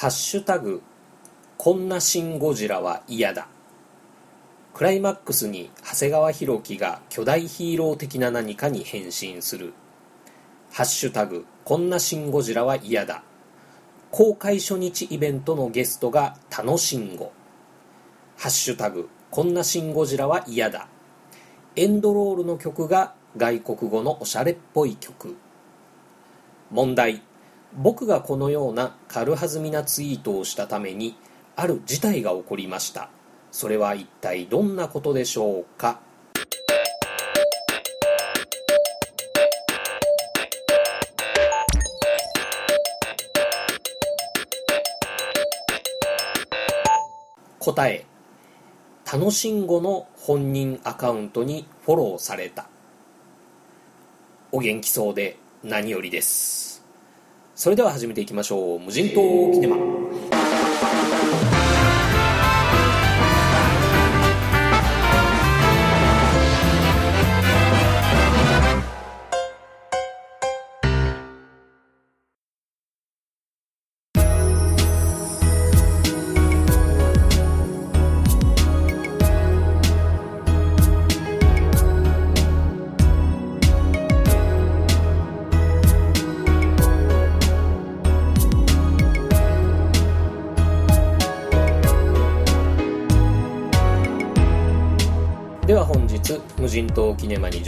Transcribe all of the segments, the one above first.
ハッシュタグこんなシン・ゴジラは嫌だ。クライマックスに長谷川博己が巨大ヒーロー的な何かに変身する。ハッシュタグこんなシン・ゴジラは嫌だ。公開初日イベントのゲストが楽しんご。ハッシュタグこんなシン・ゴジラは嫌だ。エンドロールの曲が外国語のおしゃれっぽい曲。問題。僕がこのような軽はずみなツイートをしたためにある事態が起こりました。それは一体どんなことでしょうか？答え楽しんごの本人アカウントにフォローされた。お元気そうで何よりです。それでは始めていきましょう。無人島キネマ。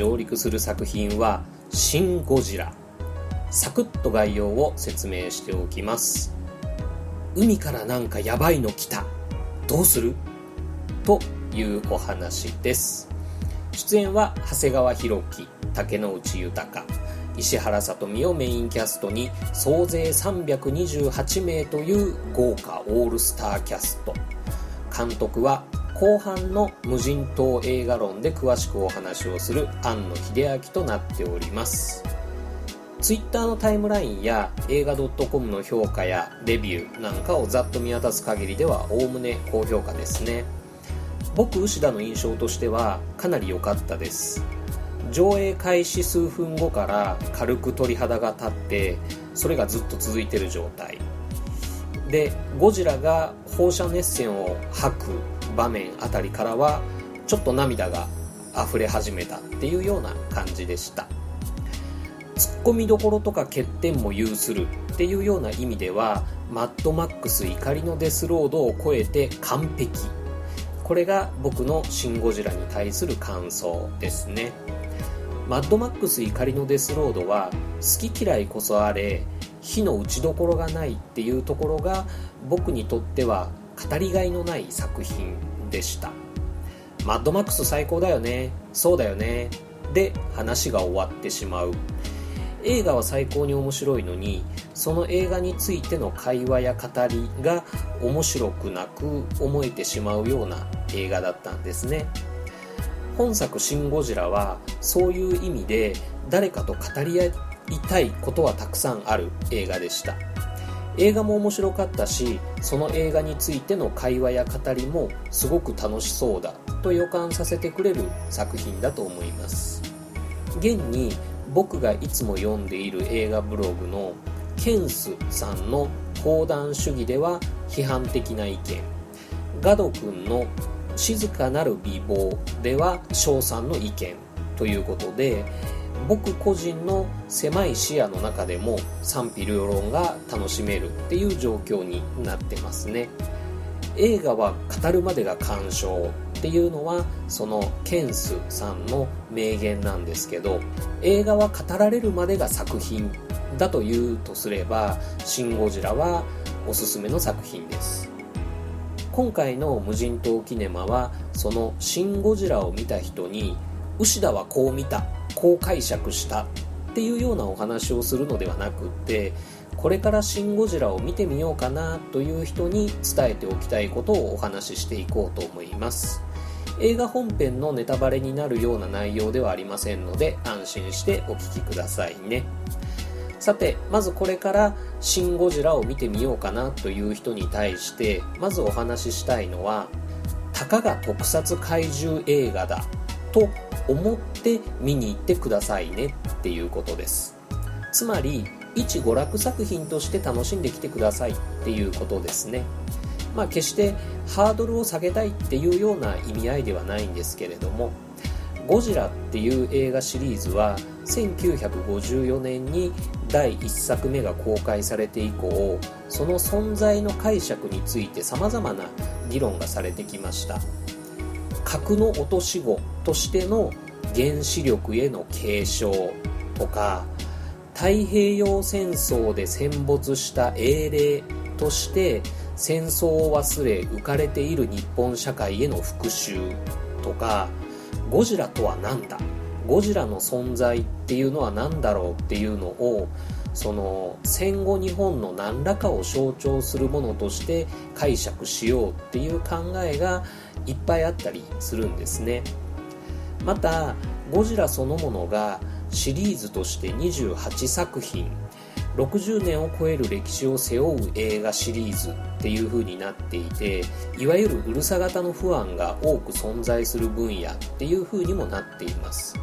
上陸する作品は「シン・ゴジラ」サクッと概要を説明しておきます。海からなんかヤバいの来た。どうする？というお話です。出演は長谷川博己竹野内豊。石原さとみをメインキャストに総勢328名という豪華オールスターキャスト。監督は後半の無人島映画論で詳しくお話をする庵野秀明となっております。ツイッターのタイムラインや映画 .com の評価やレビューなんかをざっと見渡す限りではおおむね高評価ですね。僕牛田の印象としてはかなり良かったです。上映開始数分後から軽く鳥肌が立ってそれがずっと続いてる状態。でゴジラが放射熱線を吐く。場面あたりからはちょっと涙が溢れ始めたっていうような感じでした。ツッコミどころとか欠点も有するっていうような意味ではマッドマックス怒りのデスロードを超えて完璧。これが僕のシン・ゴジラに対する感想ですね。マッドマックス怒りのデスロードは好き嫌いこそあれ火の打ちどころがないっていうところが僕にとっては語りがいのない作品でした。マッドマックス最高だよね。そうだよね。で話が終わってしまう。映画は最高に面白いのにその映画についての会話や語りが面白くなく思えてしまうような映画だったんですね。本作「シン・ゴジラ」はそういう意味で誰かと語り合いたいことはたくさんある映画でした。映画も面白かったしその映画についての会話や語りもすごく楽しそうだと予感させてくれる作品だと思います。現に僕がいつも読んでいる映画ブログのケンスさんの講談主義では批判的な意見。ガド君の静かなる美貌では賞賛の意見。ということで僕個人の狭い視野の中でも賛否両論が楽しめるっていう状況になってますね。映画は語るまでが鑑賞っていうのはそのケンスさんの名言なんですけど映画は語られるまでが作品だというとすれば「シン・ゴジラ」はおすすめの作品です。今回の無人島キネマはその「シン・ゴジラ」を見た人に牛田はこう見たこう解釈したっていうようなお話をするのではなくてこれから「シン・ゴジラ」を見てみようかなという人に伝えておきたいことをお話ししていこうと思います。映画本編のネタバレになるような内容ではありませんので安心してお聴きくださいね。さてまずこれから「シン・ゴジラ」を見てみようかなという人に対してまずお話ししたいのはたかが特撮怪獣映画だと思って見に行ってくださいねっていうことです。つまり一娯楽作品として楽しんできてくださいっていうことですね。まあ決してハードルを下げたいっていうような意味合いではないんですけれどもゴジラっていう映画シリーズは1954年に第1作目が公開されて以降その存在の解釈についてさまざまな議論がされてきました。核の落とし子としての原子力への継承とか太平洋戦争で戦没した英霊として戦争を忘れ浮かれている日本社会への復讐とかゴジラとは何だ？ゴジラの存在っていうのは何だろうっていうのをその戦後日本の何らかを象徴するものとして解釈しようっていう考えがいっぱいあったりするんですね。またゴジラそのものがシリーズとして28作品60年を超える歴史を背負う映画シリーズっていう風になっていていわゆるうるさ型の不安が多く存在する分野っていう風にもなっています。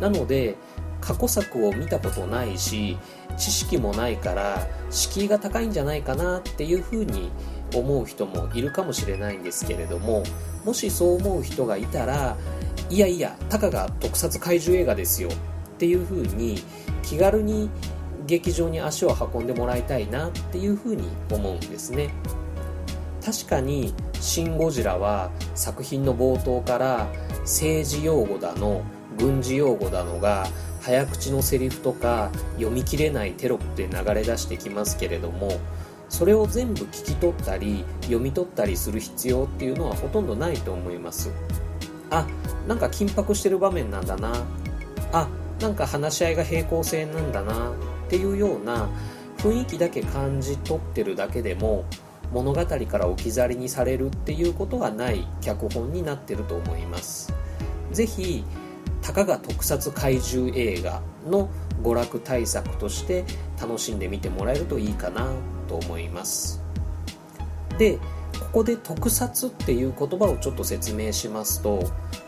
なので過去作を見たことないし知識もないから敷居が高いんじゃないかなっていう風に思う人もいるかもしれないんですけれどももしそう思う人がいたらいやいやたかが特撮怪獣映画ですよっていう風に気軽に劇場に足を運んでもらいたいなっていう風に思うんですね。確かに「シン・ゴジラ」は作品の冒頭から政治用語だの軍事用語だのが早口のセリフとか読み切れないテロップで流れ出してきますけれどもそれを全部聞き取ったり読み取ったりする必要っていうのはほとんどないと思います。あなんか緊迫してる場面なんだな。あなんか話し合いが平行線なんだな。っていうような雰囲気だけ感じ取ってるだけでも物語から置き去りにされるっていうことがない脚本になってると思います。是非たかが特撮怪獣映画の娯楽対策として楽しんでみてもらえるといいかなと思います。でここで特撮っていう言葉をちょっと説明しますと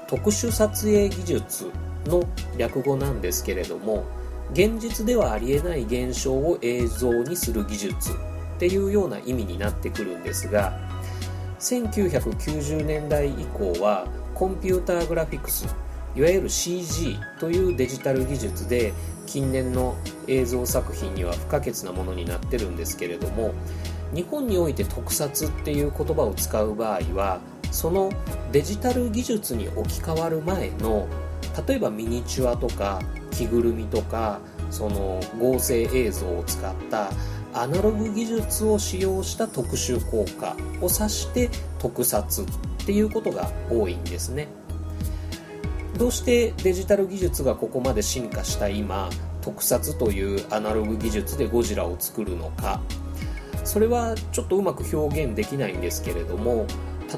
特殊撮影技術の略語なんですけれども現実ではありえない現象を映像にする技術っていうような意味になってくるんですが1990年代以降はコンピューターグラフィクスいわゆる CG というデジタル技術で近年の映像作品には不可欠なものになってるんですけれども日本において特撮っていう言葉を使う場合はそのデジタル技術に置き換わる前の例えばミニチュアとか着ぐるみとかその合成映像を使ったアナログ技術を使用した特殊効果を指して特撮っていうことが多いんですね。どうしてデジタル技術がここまで進化した今特撮というアナログ技術でゴジラを作るのか。それはちょっとうまく表現できないんですけれども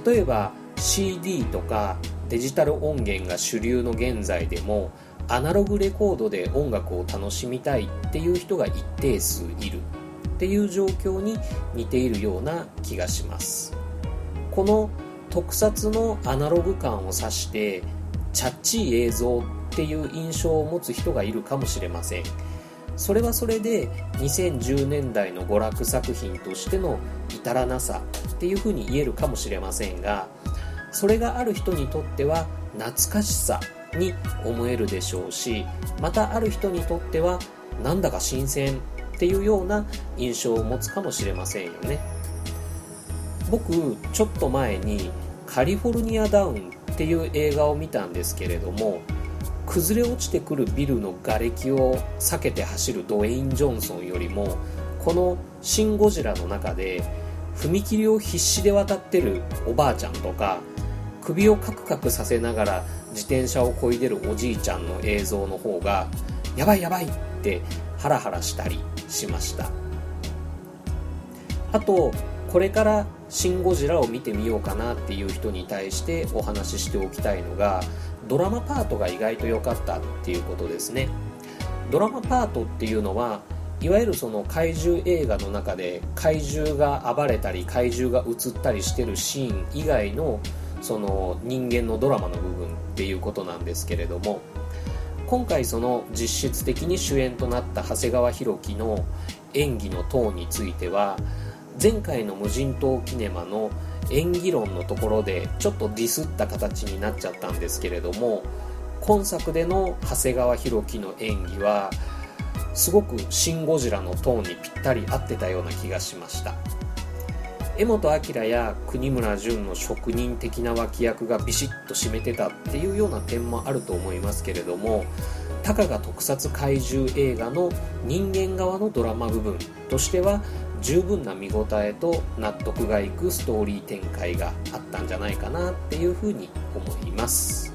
例えば CD とかデジタル音源が主流の現在でもアナログレコードで音楽を楽しみたいっていう人が一定数いる。っていう状況に似ているような気がします。この特撮のアナログ感を指してチャッチー映像っていう印象を持つ人がいるかもしれません。それはそれで2010年代の娯楽作品としての至らなさっていうふうに言えるかもしれませんがそれがある人にとっては懐かしさに思えるでしょうしまたある人にとってはなんだか新鮮っていうような印象を持つかもしれませんよね。僕ちょっと前にカリフォルニアダウンっていう映画を見たんですけれども崩れ落ちてくるビルの瓦礫を避けて走るドウェイン・ジョンソンよりもこの「シン・ゴジラ」の中で踏切を必死で渡ってるおばあちゃんとか首をカクカクさせながら自転車をこいでるおじいちゃんの映像の方がやばいやばいってハラハラしたりしました。あとこれから「シン・ゴジラ」を見てみようかなっていう人に対してお話ししておきたいのがドラマパートが意外と良かったっていうことですね。ドラマパートっていうのはいわゆるその怪獣映画の中で怪獣が暴れたり怪獣が映ったりしてるシーン以外のその人間のドラマの部分っていうことなんですけれども今回その実質的に主演となった長谷川博己の演技の等については前回の無人島キネマの演技論のところでちょっとディスった形になっちゃったんですけれども今作での長谷川博己の演技はすごく「シン・ゴジラ」のトーンにぴったり合ってたような気がしました。柄本明や国村淳の職人的な脇役がビシッと締めてたっていうような点もあると思いますけれどもたかが特撮怪獣映画の人間側のドラマ部分としては十分な見応えと納得がいくストーリー展開があったんじゃないかなっていうふうに思います。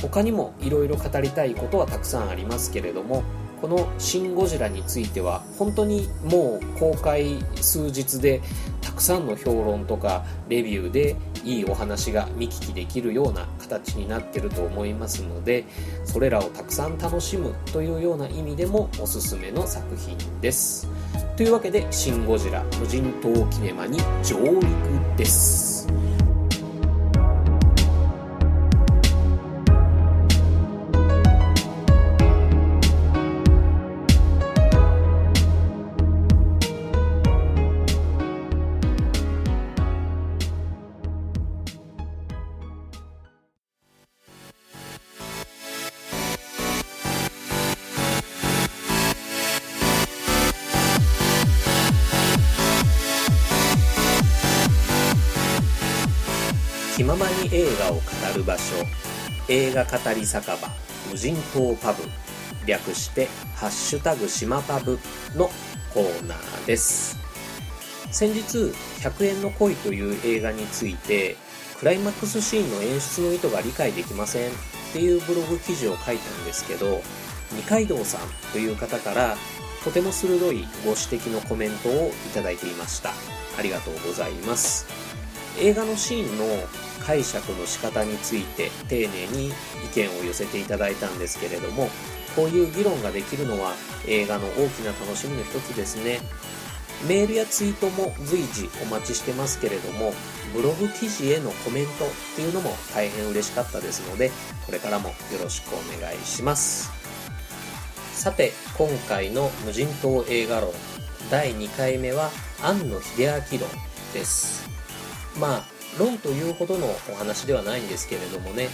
他にもいろいろ語りたいことはたくさんありますけれどもこの「シン・ゴジラ」については本当にもう公開数日でたくさんの評論とかレビューでいいお話が見聞きできるような形になってると思いますのでそれらをたくさん楽しむというような意味でもおすすめの作品です。というわけで「シン・ゴジラ無人島キネマ」に上陸です。映画語り酒場無人島パブ略して「ハッシュタグ島パブ」のコーナーです。先日「100円の恋」という映画についてクライマックスシーンの演出の意図が理解できませんっていうブログ記事を書いたんですけど二階堂さんという方からとても鋭いご指摘のコメントをいただいていました。ありがとうございます。映画のシーンの解釈の仕方について丁寧に意見を寄せていただいたんですけれどもこういう議論ができるのは映画の大きな楽しみの一つですね。メールやツイートも随時お待ちしてますけれどもブログ記事へのコメントっていうのも大変嬉しかったですのでこれからもよろしくお願いします。さて今回の無人島映画論第2回目は庵野秀明論です。まあ論というほどのお話ではないんですけれどもね。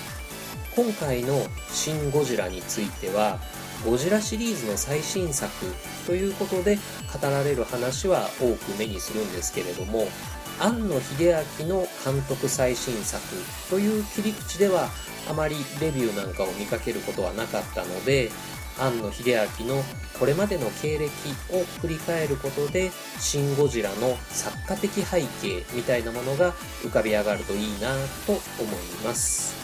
今回の「シン・ゴジラ」についてはゴジラシリーズの最新作ということで語られる話は多く目にするんですけれども庵野秀明の監督最新作という切り口ではあまりレビューなんかを見かけることはなかったので庵野秀明のこれまでの経歴を振り返ることで「シン・ゴジラ」の作家的背景みたいなものが浮かび上がるといいなと思います。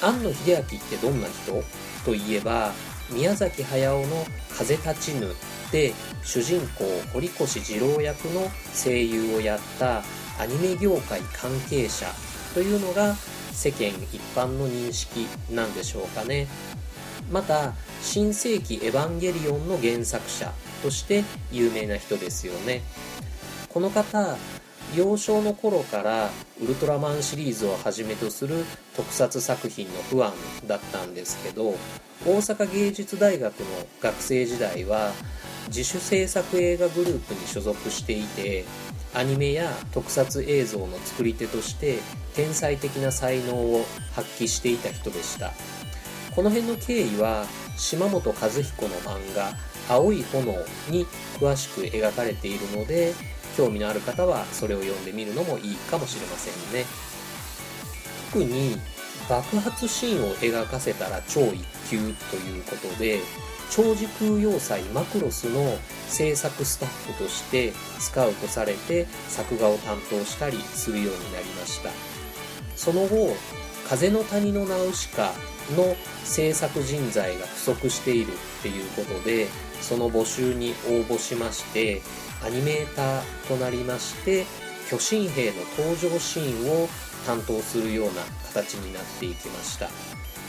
庵野秀明ってどんな人といえば宮崎駿の「風立ちぬ」で主人公堀越二郎役の声優をやったアニメ業界関係者というのが世間一般の認識なんでしょうかね。また新世紀エヴァンゲリオンの原作者として有名な人ですよね。この方幼少の頃からウルトラマンシリーズをはじめとする特撮作品の不安だったんですけど大阪芸術大学の学生時代は自主制作映画グループに所属していてアニメや特撮映像の作り手として天才的な才能を発揮していた人でした。この辺の経緯は島本和彦の漫画「青い炎」に詳しく描かれているので興味のある方はそれを読んでみるのもいいかもしれませんね。特に爆発シーンを描かせたら超一級ということで超時空要塞マクロスの制作スタッフとしてスカウトされて作画を担当したりするようになりました。その後風の谷のナウシカの制作人材が不足しているっていうことでその募集に応募しましてアニメーターとなりまして巨神兵の登場シーンを担当するような形になっていきました。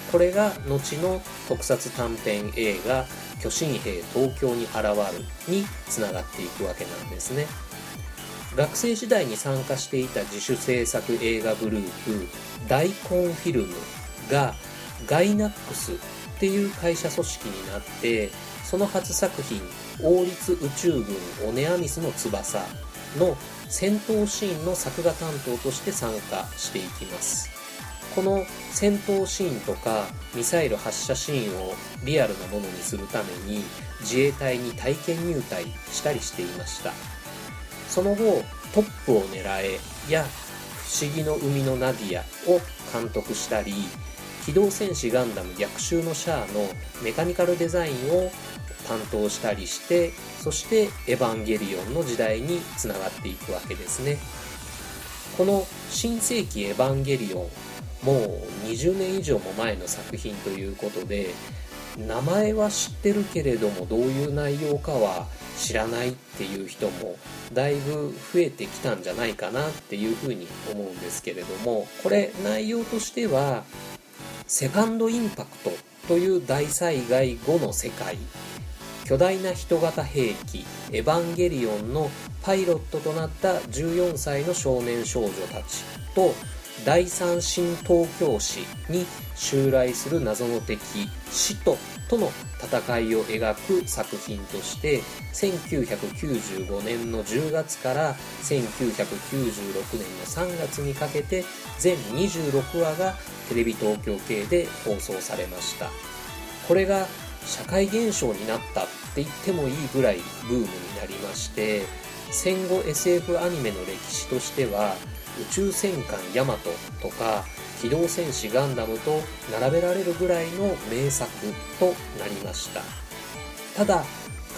これが後の特撮短編映画「巨神兵東京に現る」につながっていくわけなんですね。学生時代に参加していた自主制作映画グループ大根フィルムがガイナックスっていう会社組織になってその初作品「王立宇宙軍オネアミスの翼」の戦闘シーンの作画担当として参加していきます。この戦闘シーンとかミサイル発射シーンをリアルなものにするために自衛隊に体験入隊したりしていました。その後「トップを狙え」や「思議の海のナディア」を監督したり「機動戦士ガンダム逆襲のシャア」のメカニカルデザインを担当したりしてそして「エヴァンゲリオン」の時代につながっていくわけですね。この「新世紀エヴァンゲリオン」もう20年以上も前の作品ということで名前は知ってるけれどもどういう内容かは知らないっていう人もだいぶ増えてきたんじゃないかなっていうふうに思うんですけれどもこれ内容としてはセカンドインパクトという大災害後の世界巨大な人型兵器エヴァンゲリオンのパイロットとなった14歳の少年少女たちと第三新東京市に襲来する謎の敵使徒との戦いを描く作品として1995年の10月から1996年の3月にかけて全26話がテレビ東京系で放送されました。これが社会現象になったって言ってもいいぐらいブームになりまして戦後 SF アニメの歴史としては宇宙戦艦ヤマトとか機動戦士ガンダムと並べられるぐらいの名作となりました。ただ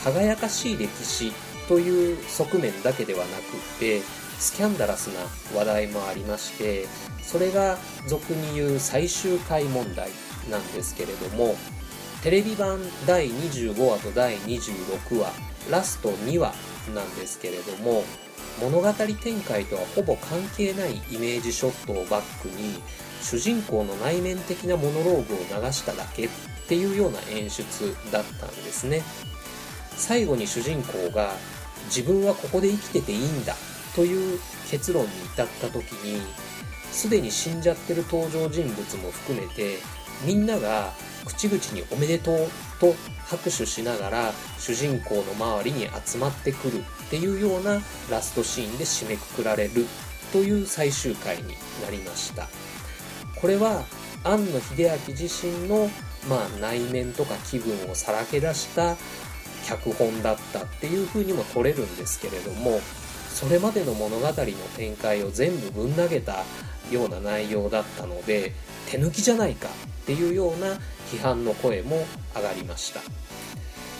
輝かしい歴史という側面だけではなくってスキャンダラスな話題もありましてそれが俗に言う最終回問題なんですけれどもテレビ版第25話と第26話ラスト2話なんですけれども物語展開とはほぼ関係ないイメージショットをバックに主人公の内面的なモノローグを流しただけっていうような演出だったんですね。最後に主人公が自分はここで生きてていいんだという結論に至った時にすでに死んじゃってる登場人物も含めてみんなが口々におめでとうと拍手しながら主人公の周りに集まってくるっていうようなラストシーンで締めくくられるという最終回になりました。これは庵野秀明自身の、まあ、内面とか気分をさらけ出した脚本だったっていうふうにも取れるんですけれどもそれまでの物語の展開を全部ぶん投げたような内容だったので手抜きじゃないかっていうような批判の声も上がりました。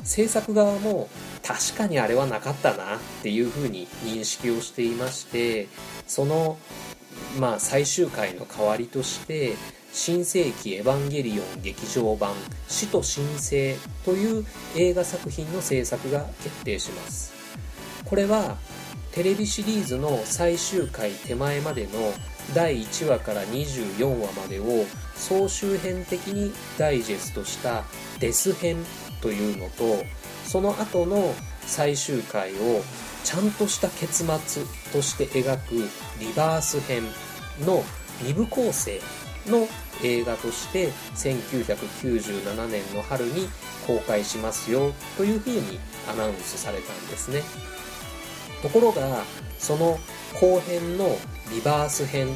制作側も確かにあれはなかったなっていうふうに認識をしていましてそのまあ最終回の代わりとして新世紀エヴァンゲリオン劇場版死と神聖という映画作品の制作が決定します。これはテレビシリーズの最終回手前までの第1話から24話までを総集編的にダイジェストしたデス編というのとその後の最終回をちゃんとした結末として描くリバース編。の2部構成の映画として1997年の春に公開しますよというふうにアナウンスされたんですね。ところがその後編のリバース編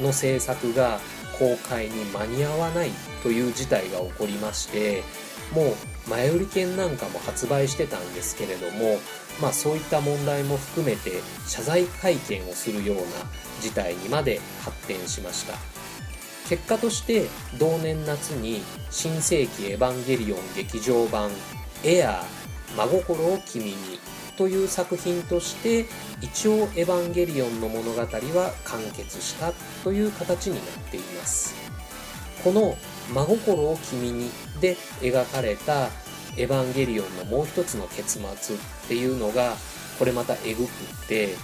の制作が公開に間に合わないという事態が起こりましてもう前売り券なんかも発売してたんですけれどもまあそういった問題も含めて謝罪会見をするような事態にまで発展しました。結果として同年夏に「新世紀エヴァンゲリオン劇場版エアー真心を君に」という作品として一応エヴァンゲリオンの物語は完結したという形になっています。この「真心を君に」で描かれたエヴァンゲリオンのもう一つの結末っていうのがこれまたえぐくって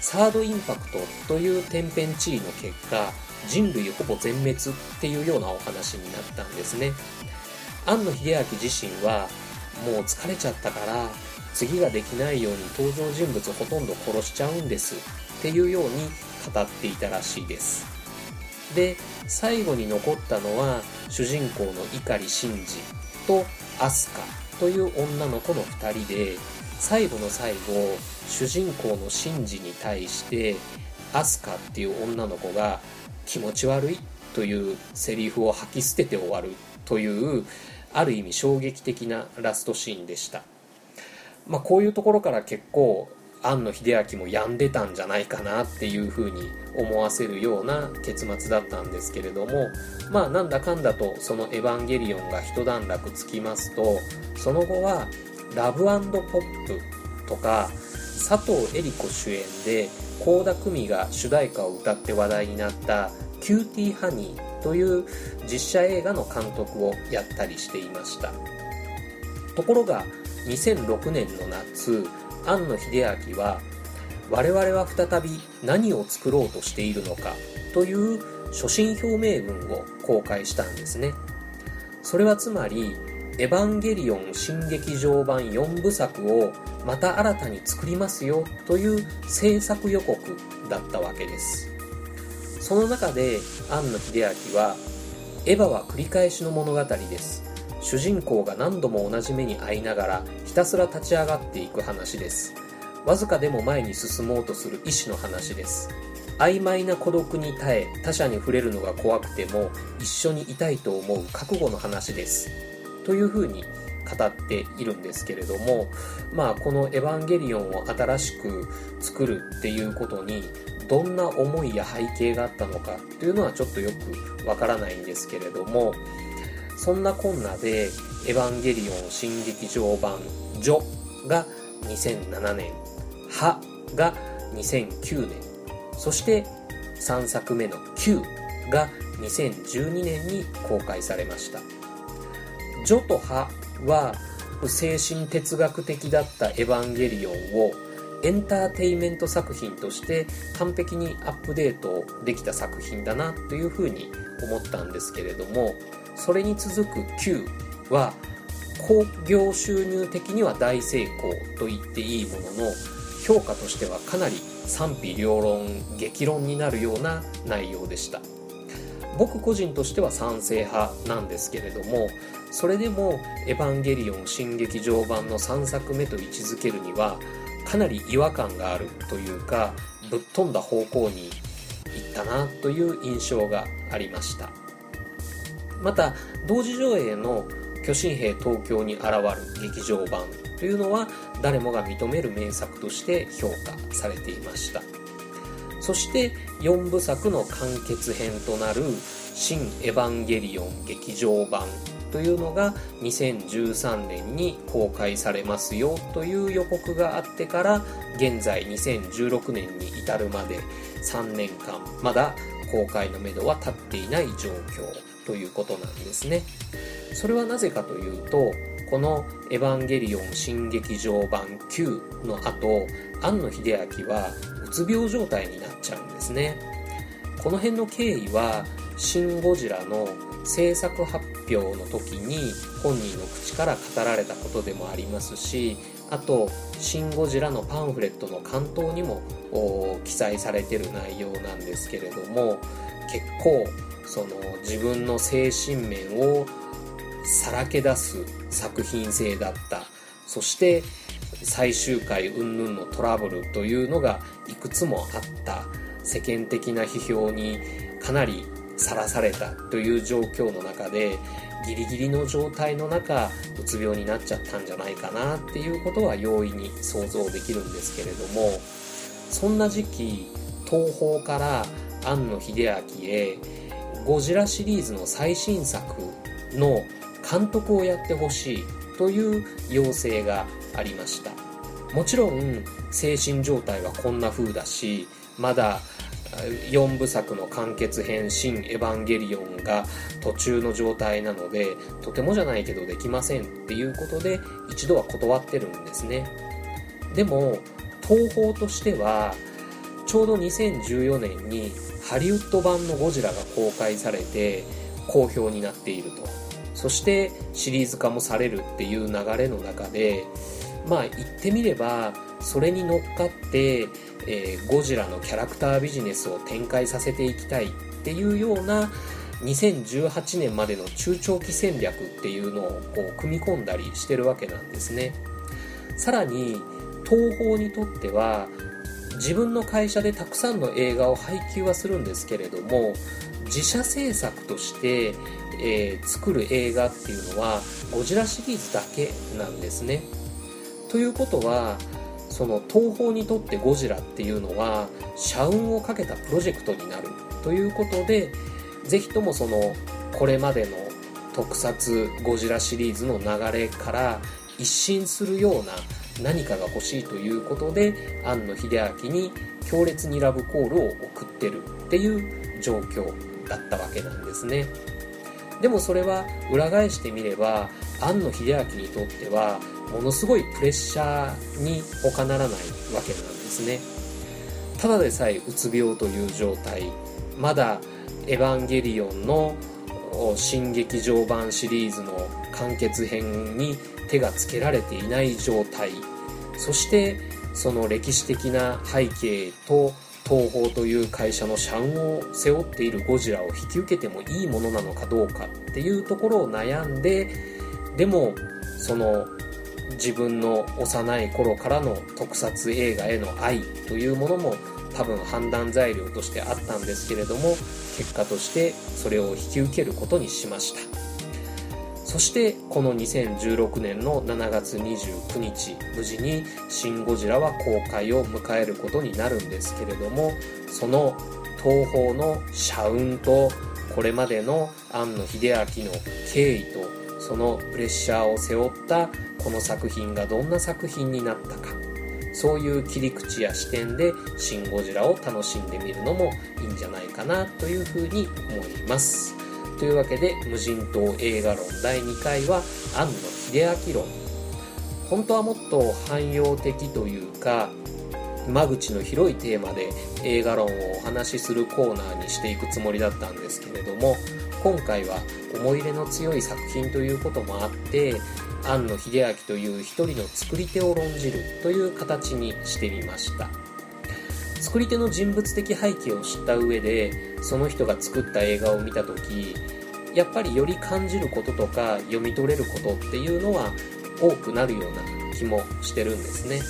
サードインパクトという天変地異の結果人類ほぼ全滅っていうようなお話になったんですね。庵野秀明自身はもう疲れちゃったから次ができないように登場人物ほとんど殺しちゃうんですっていうように語っていたらしいです。で最後に残ったのは主人公の碇シンジとアスカという女の子の2人で最後の最後主人公のシンジに対してアスカっていう女の子が気持ち悪いというセリフを吐き捨てて終わるというある意味衝撃的なラストシーンでした、まあ、こういうところから結構庵野秀明も病んでたんじゃないかなっていうふうに思わせるような結末だったんですけれどもまあなんだかんだとその「エヴァンゲリオン」が一段落つきますとその後は「ラブポップ」とか佐藤江梨子主演で倖田來未が主題歌を歌って話題になった「キューティーハニー」という実写映画の監督をやったりしていました。ところが2006年の夏庵野秀明は我々は再び何を作ろうとしているのかという初心表明文を公開したんですね。それはつまり「エヴァンゲリオン新劇場版4部作をまた新たに作りますよ」という制作予告だったわけです。その中で庵野秀明は「エヴァは繰り返しの物語です。主人公が何度も同じ目に遭いながらたすら立ち上がっていく話です。わずかでも前に進もうとする意志の話です。曖昧な孤独に耐え他者に触れるのが怖くても一緒にいたいと思う覚悟の話です。というふうに語っているんですけれどもまあこの「エヴァンゲリオン」を新しく作るっていうことにどんな思いや背景があったのかというのはちょっとよくわからないんですけれどもそんなこんなで「エヴァンゲリオン新劇場版ジョ」が2007年「ハ」が2009年そして3作目の「Q」が2012年に公開されました「ジョ」と「ハ」は精神哲学的だった「エヴァンゲリオン」をエンターテイメント作品として完璧にアップデートできた作品だなというふうに思ったんですけれどもそれに続く Q は興行収入的には大成功と言っていいものの評価としてはかなり賛否両論激論になるような内容でした。僕個人としては賛成派なんですけれどもそれでも「エヴァンゲリオン新劇場版」の3作目と位置づけるにはかなり違和感があるというかぶっ飛んだ方向に行ったなという印象がありました。また同時上映の巨神兵東京に現る劇場版というのは誰もが認める名作として評価されていました。そして4部作の完結編となる「新エヴァンゲリオン劇場版」というのが2013年に公開されますよという予告があってから現在2016年に至るまで3年間まだ公開のめどは立っていない状況ということなんですね。それはなぜかというとこの「エヴァンゲリオン新劇場版9」の後庵野秀明はうつ病状態になっちゃうんですね。この辺の経緯は「シン・ゴジラ」の制作発表の時に本人の口から語られたことでもありますしあと「シン・ゴジラ」のパンフレットの関東にも記載されてる内容なんですけれども結構その自分の精神面をさらけ出す作品性だった。そして最終回云々のトラブルというのがいくつもあった。世間的な批評にかなりさらされたという状況の中でギリギリの状態の中うつ病になっちゃったんじゃないかなっていうことは容易に想像できるんですけれどもそんな時期東宝から庵野秀明へゴジラシリーズの最新作の監督をやってほしいという要請がありました。もちろん精神状態はこんな風だしまだ4部作の完結編「新エヴァンゲリオン」が途中の状態なのでとてもじゃないけどできませんっていうことで一度は断ってるんですね。でも東宝としてはちょうど2014年にハリウッド版のゴジラが公開されて好評になっていると。そしてシリーズ化もされるっていう流れの中でまあ言ってみればそれに乗っかって、えー、ゴジラのキャラクタービジネスを展開させていきたいっていうような2018年までの中長期戦略っていうのをこう組み込んだりしてるわけなんですね。さらに東宝にとっては自分の会社でたくさんの映画を配給はするんですけれども自社制作として、えー、作る映画っていうのはゴジラシリーズだけなんですね。ということはその東宝にとってゴジラっていうのは社運をかけたプロジェクトになる。ということでぜひともそのこれまでの特撮ゴジラシリーズの流れから一新するような何かが欲しいということで庵野秀明に強烈にラブコールを送ってるっていう状況だったわけなんですね。でもそれは裏返してみれば庵野秀明にとってはものすごいプレッシャーに他ならないわけなんですね。ただでさえうつ病という状態まだ「エヴァンゲリオン」の新劇場版シリーズの完結編に手がつけられていない状態そしてその歴史的な背景と東宝という会社の社運を背負っているゴジラを引き受けてもいいものなのかどうかっていうところを悩んででもその自分の幼い頃からの特撮映画への愛というものも多分判断材料としてあったんですけれども結果としてそれを引き受けることにしました。そしてこの2016年の7月29日無事に「シン・ゴジラ」は公開を迎えることになるんですけれどもその東宝の社運とこれまでの庵野秀明の経緯とそのプレッシャーを背負ったこの作品がどんな作品になったかそういう切り口や視点で「シン・ゴジラ」を楽しんでみるのもいいんじゃないかなというふうに思います。というわけで無人島映画論第2回は庵野秀明論。本当はもっと汎用的というか間口の広いテーマで映画論をお話しするコーナーにしていくつもりだったんですけれども今回は思い入れの強い作品ということもあって庵野秀明という一人の作り手を論じるという形にしてみました。作り手の人物的背景を知った上でその人が作った映画を見た時やっぱりより感じることとか読み取れることっていうのは多くなるような気もしてるんですね。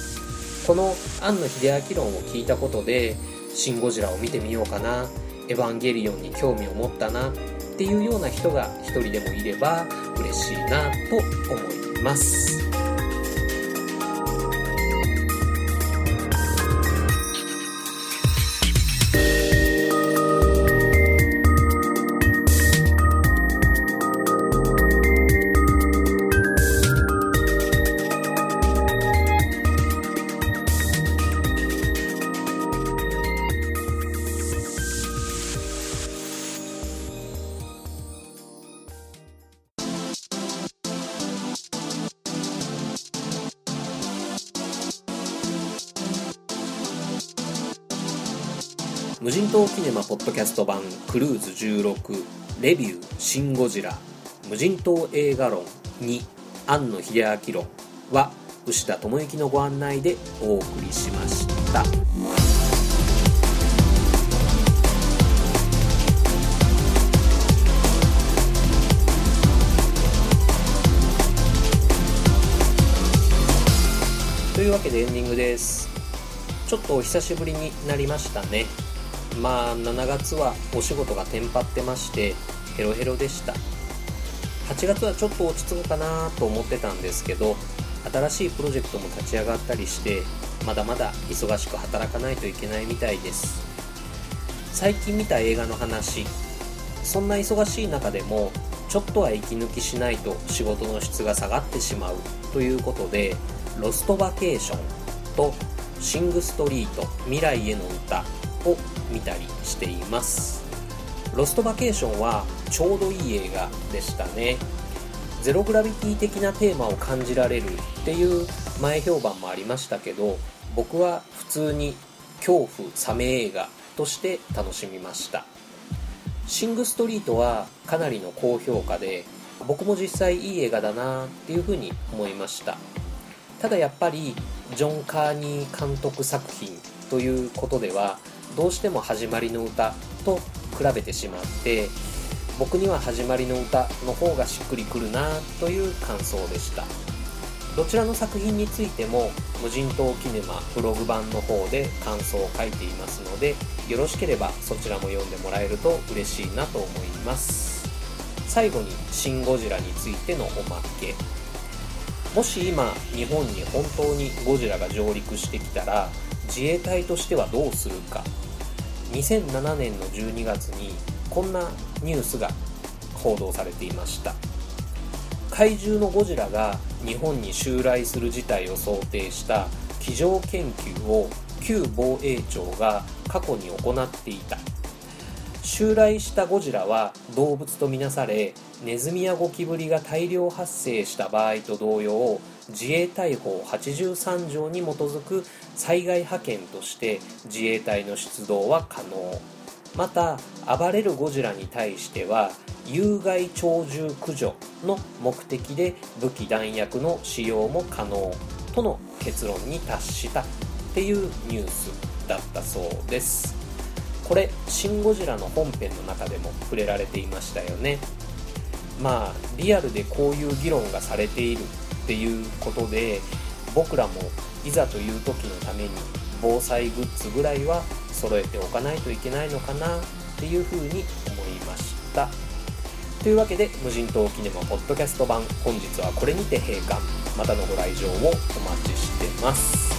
この庵野秀明論を聞いたことで「シン・ゴジラ」を見てみようかな「エヴァンゲリオン」に興味を持ったなっていうような人が一人でもいれば嬉しいなと思います。無人島キネマポッドキャスト版クルーズ16レビューシン・ゴジラ無人島映画論2庵野秀明論は牛田智之のご案内でお送りしました。というわけでエンディングです。ちょっとお久しぶりになりましたね。まあ7月はお仕事がテンパってましてヘロヘロでした。8月はちょっと落ち着くかなと思ってたんですけど新しいプロジェクトも立ち上がったりしてまだまだ忙しく働かないといけないみたいです。最近見た映画の話そんな忙しい中でもちょっとは息抜きしないと仕事の質が下がってしまうということで「ロストバケーション」と「シング・ストリート未来への歌」を見たりしています。ロストバケーションはちょうどいい映画でしたね。ゼログラビティ的なテーマを感じられるっていう前評判もありましたけど僕は普通に恐怖サメ映画として楽しみました。シング・ストリートはかなりの高評価で僕も実際いい映画だなっていうふうに思いました。ただやっぱりジョン・カーニー監督作品ということではどうしても始まりの歌と比べてしまって僕には始まりの歌の方がしっくりくるなという感想でした。どちらの作品についても無人島キネマブログ版の方で感想を書いていますのでよろしければそちらも読んでもらえると嬉しいなと思います。最後に「シン・ゴジラ」についてのおまけ。もし今日本に本当にゴジラが上陸してきたら自衛隊としてはどうするか。2007年の12月にこんなニュースが報道されていました。怪獣のゴジラが日本に襲来する事態を想定した机上研究を旧防衛庁が過去に行っていた。襲来したゴジラは動物とみなされネズミやゴキブリが大量発生した場合と同様自衛隊法83条に基づく災害派遣として自衛隊の出動は可能。また暴れるゴジラに対しては有害鳥獣駆除の目的で武器弾薬の使用も可能。との結論に達したっていうニュースだったそうです。これ「シン・ゴジラ」の本編の中でも触れられていましたよね。まあリアルでこういう議論がされているっていうことで僕らもいざという時のために防災グッズぐらいは揃えておかないといけないのかなっていうふうに思いました。というわけで無人島キネマポッドキャスト版本日はこれにて閉館。またのご来場をお待ちしてます。